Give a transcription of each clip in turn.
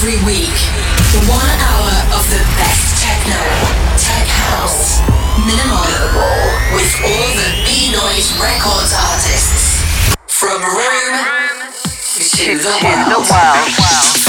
Every week, one hour of the best techno, tech house, minimal, with all the Beenoise Records artists. From Rome to the world. Feel like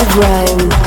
of Rome.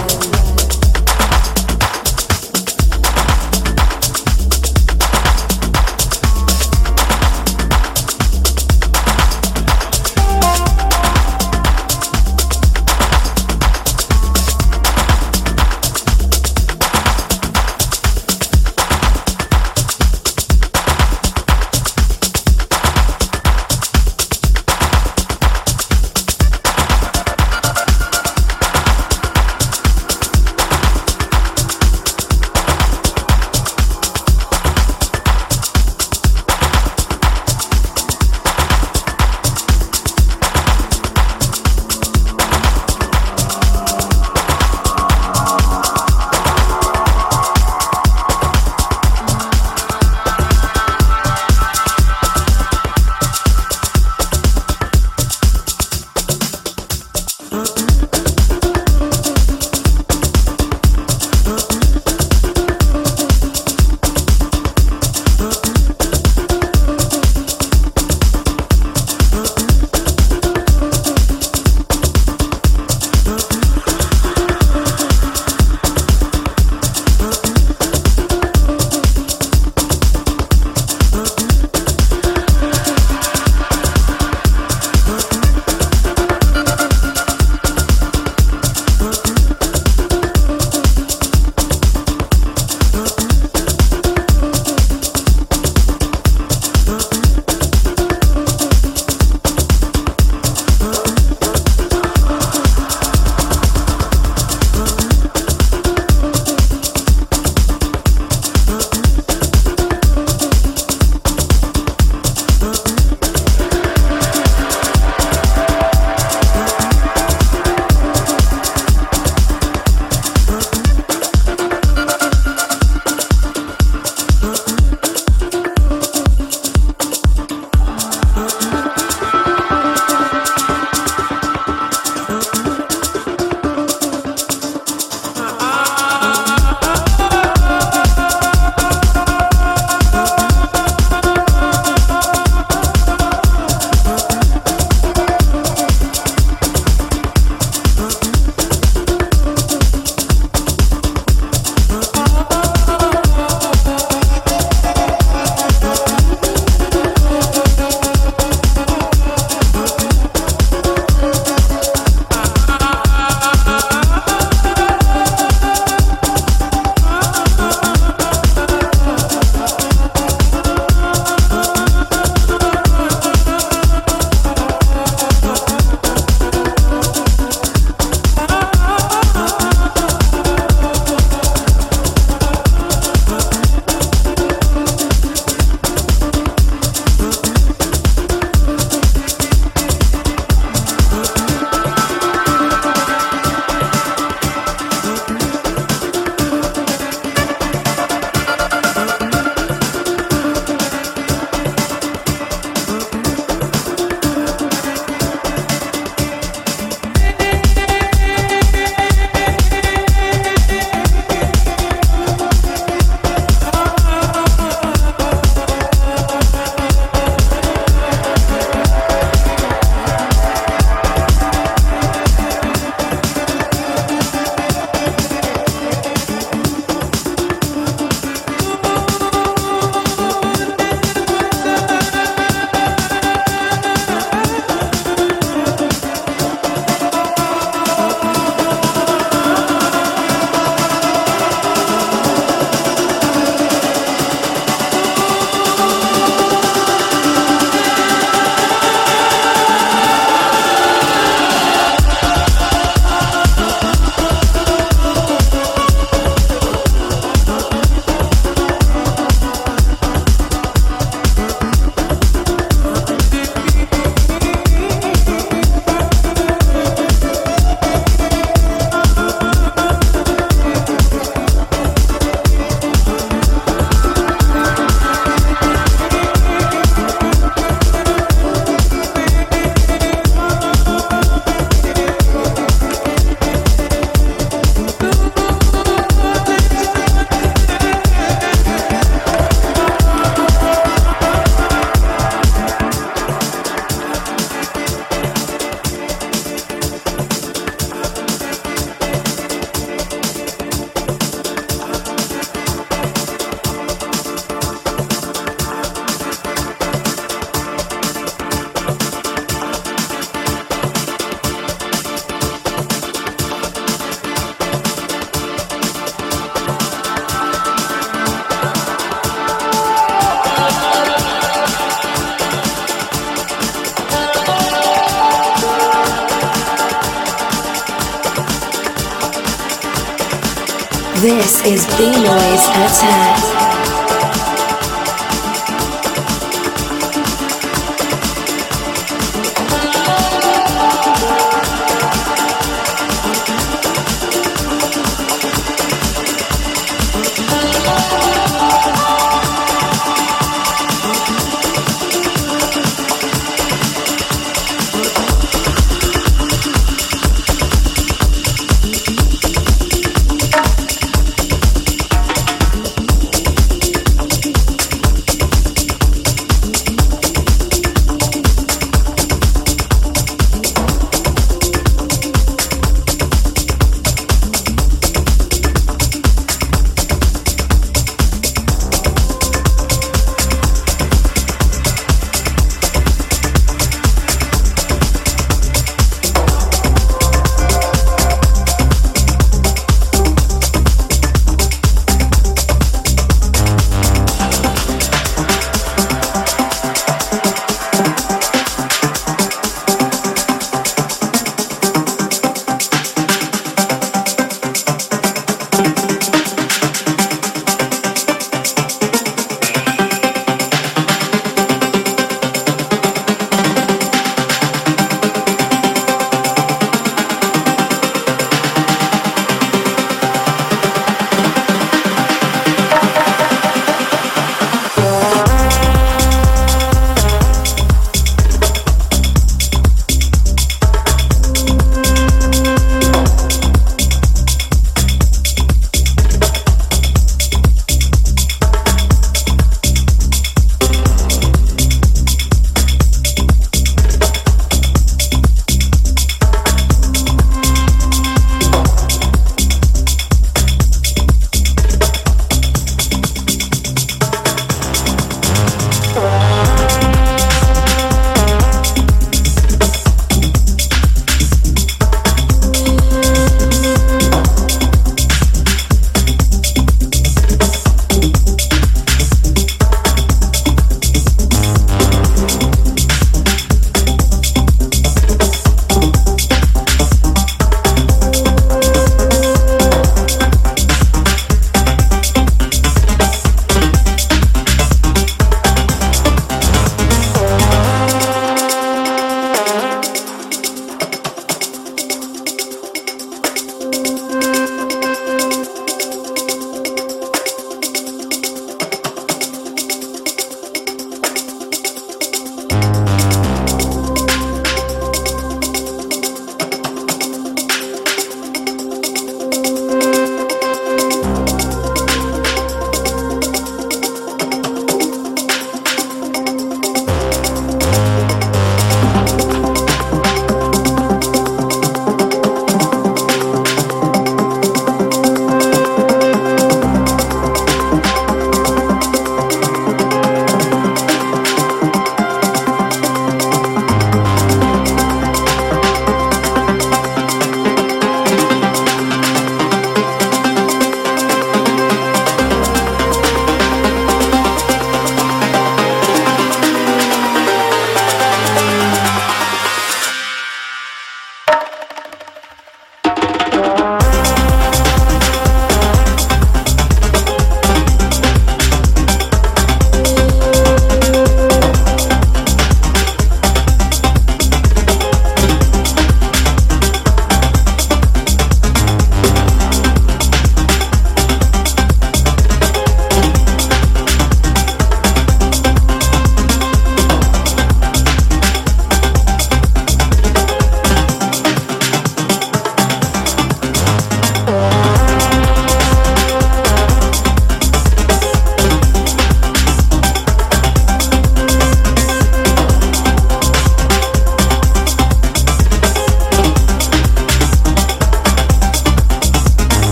This is Beenoise Attack.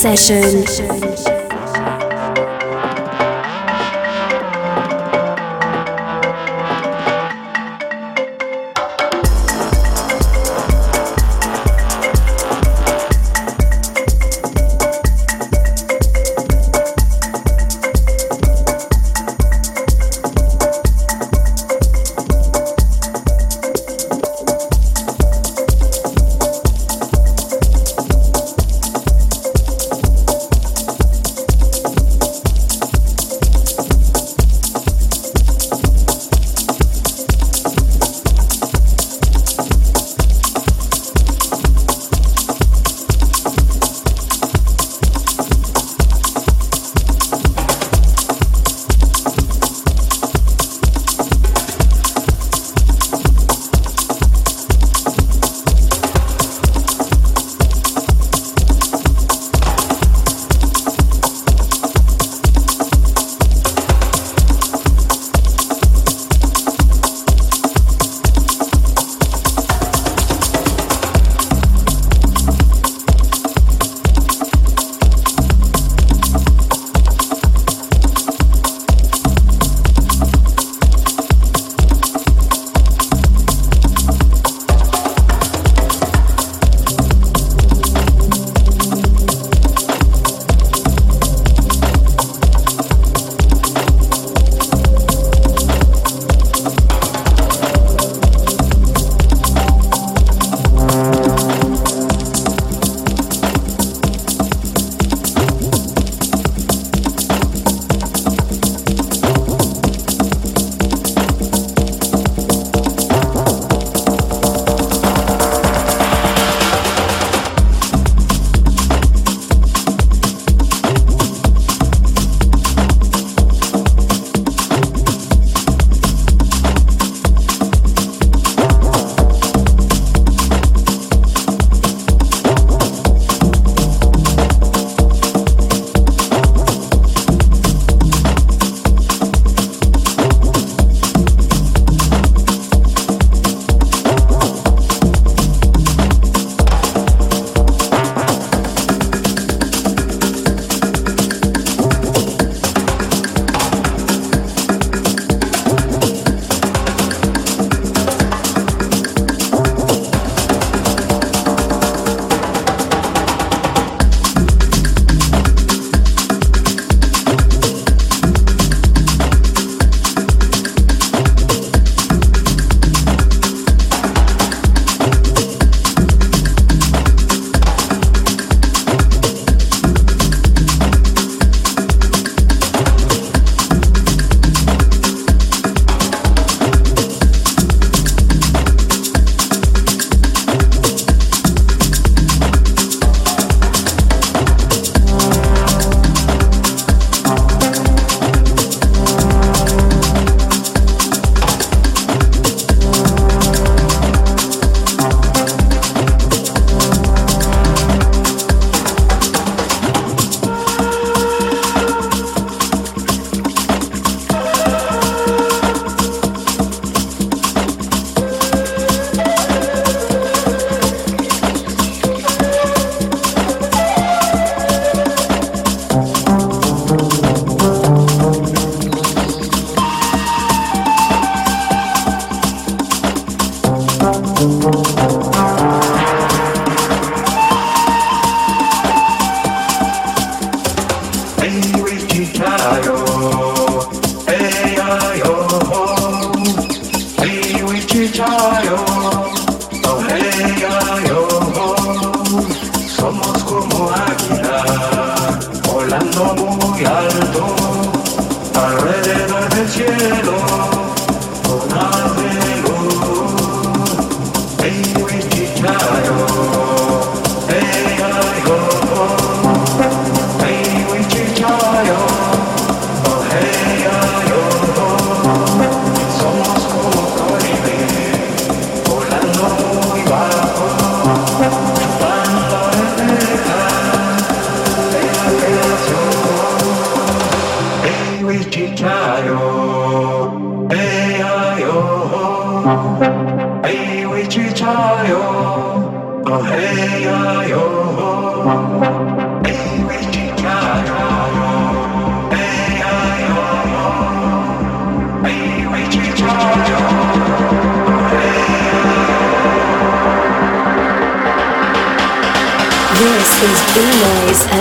Session.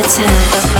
time.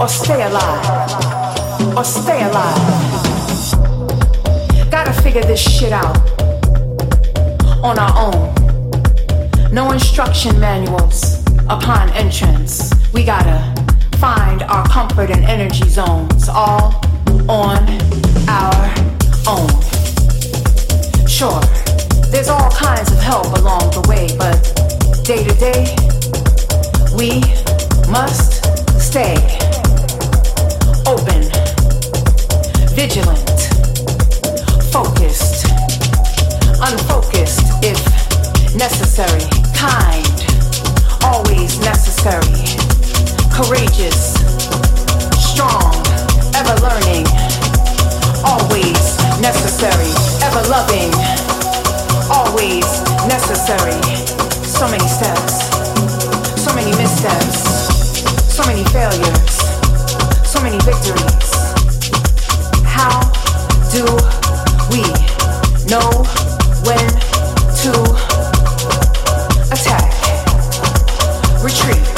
Or stay alive. Or stay alive. Gotta figure this shit out on our own. No instruction manuals upon entrance. We gotta find our comfort and energy zones all on our own. Sure, there's all kinds of help along the way, but day to day, we must stay open, vigilant, focused, unfocused if necessary, kind, always necessary, courageous, strong, ever learning, always necessary, ever loving, always necessary. So many steps, so many missteps, so many failures, so many victories. How do we know when to attack, retreat,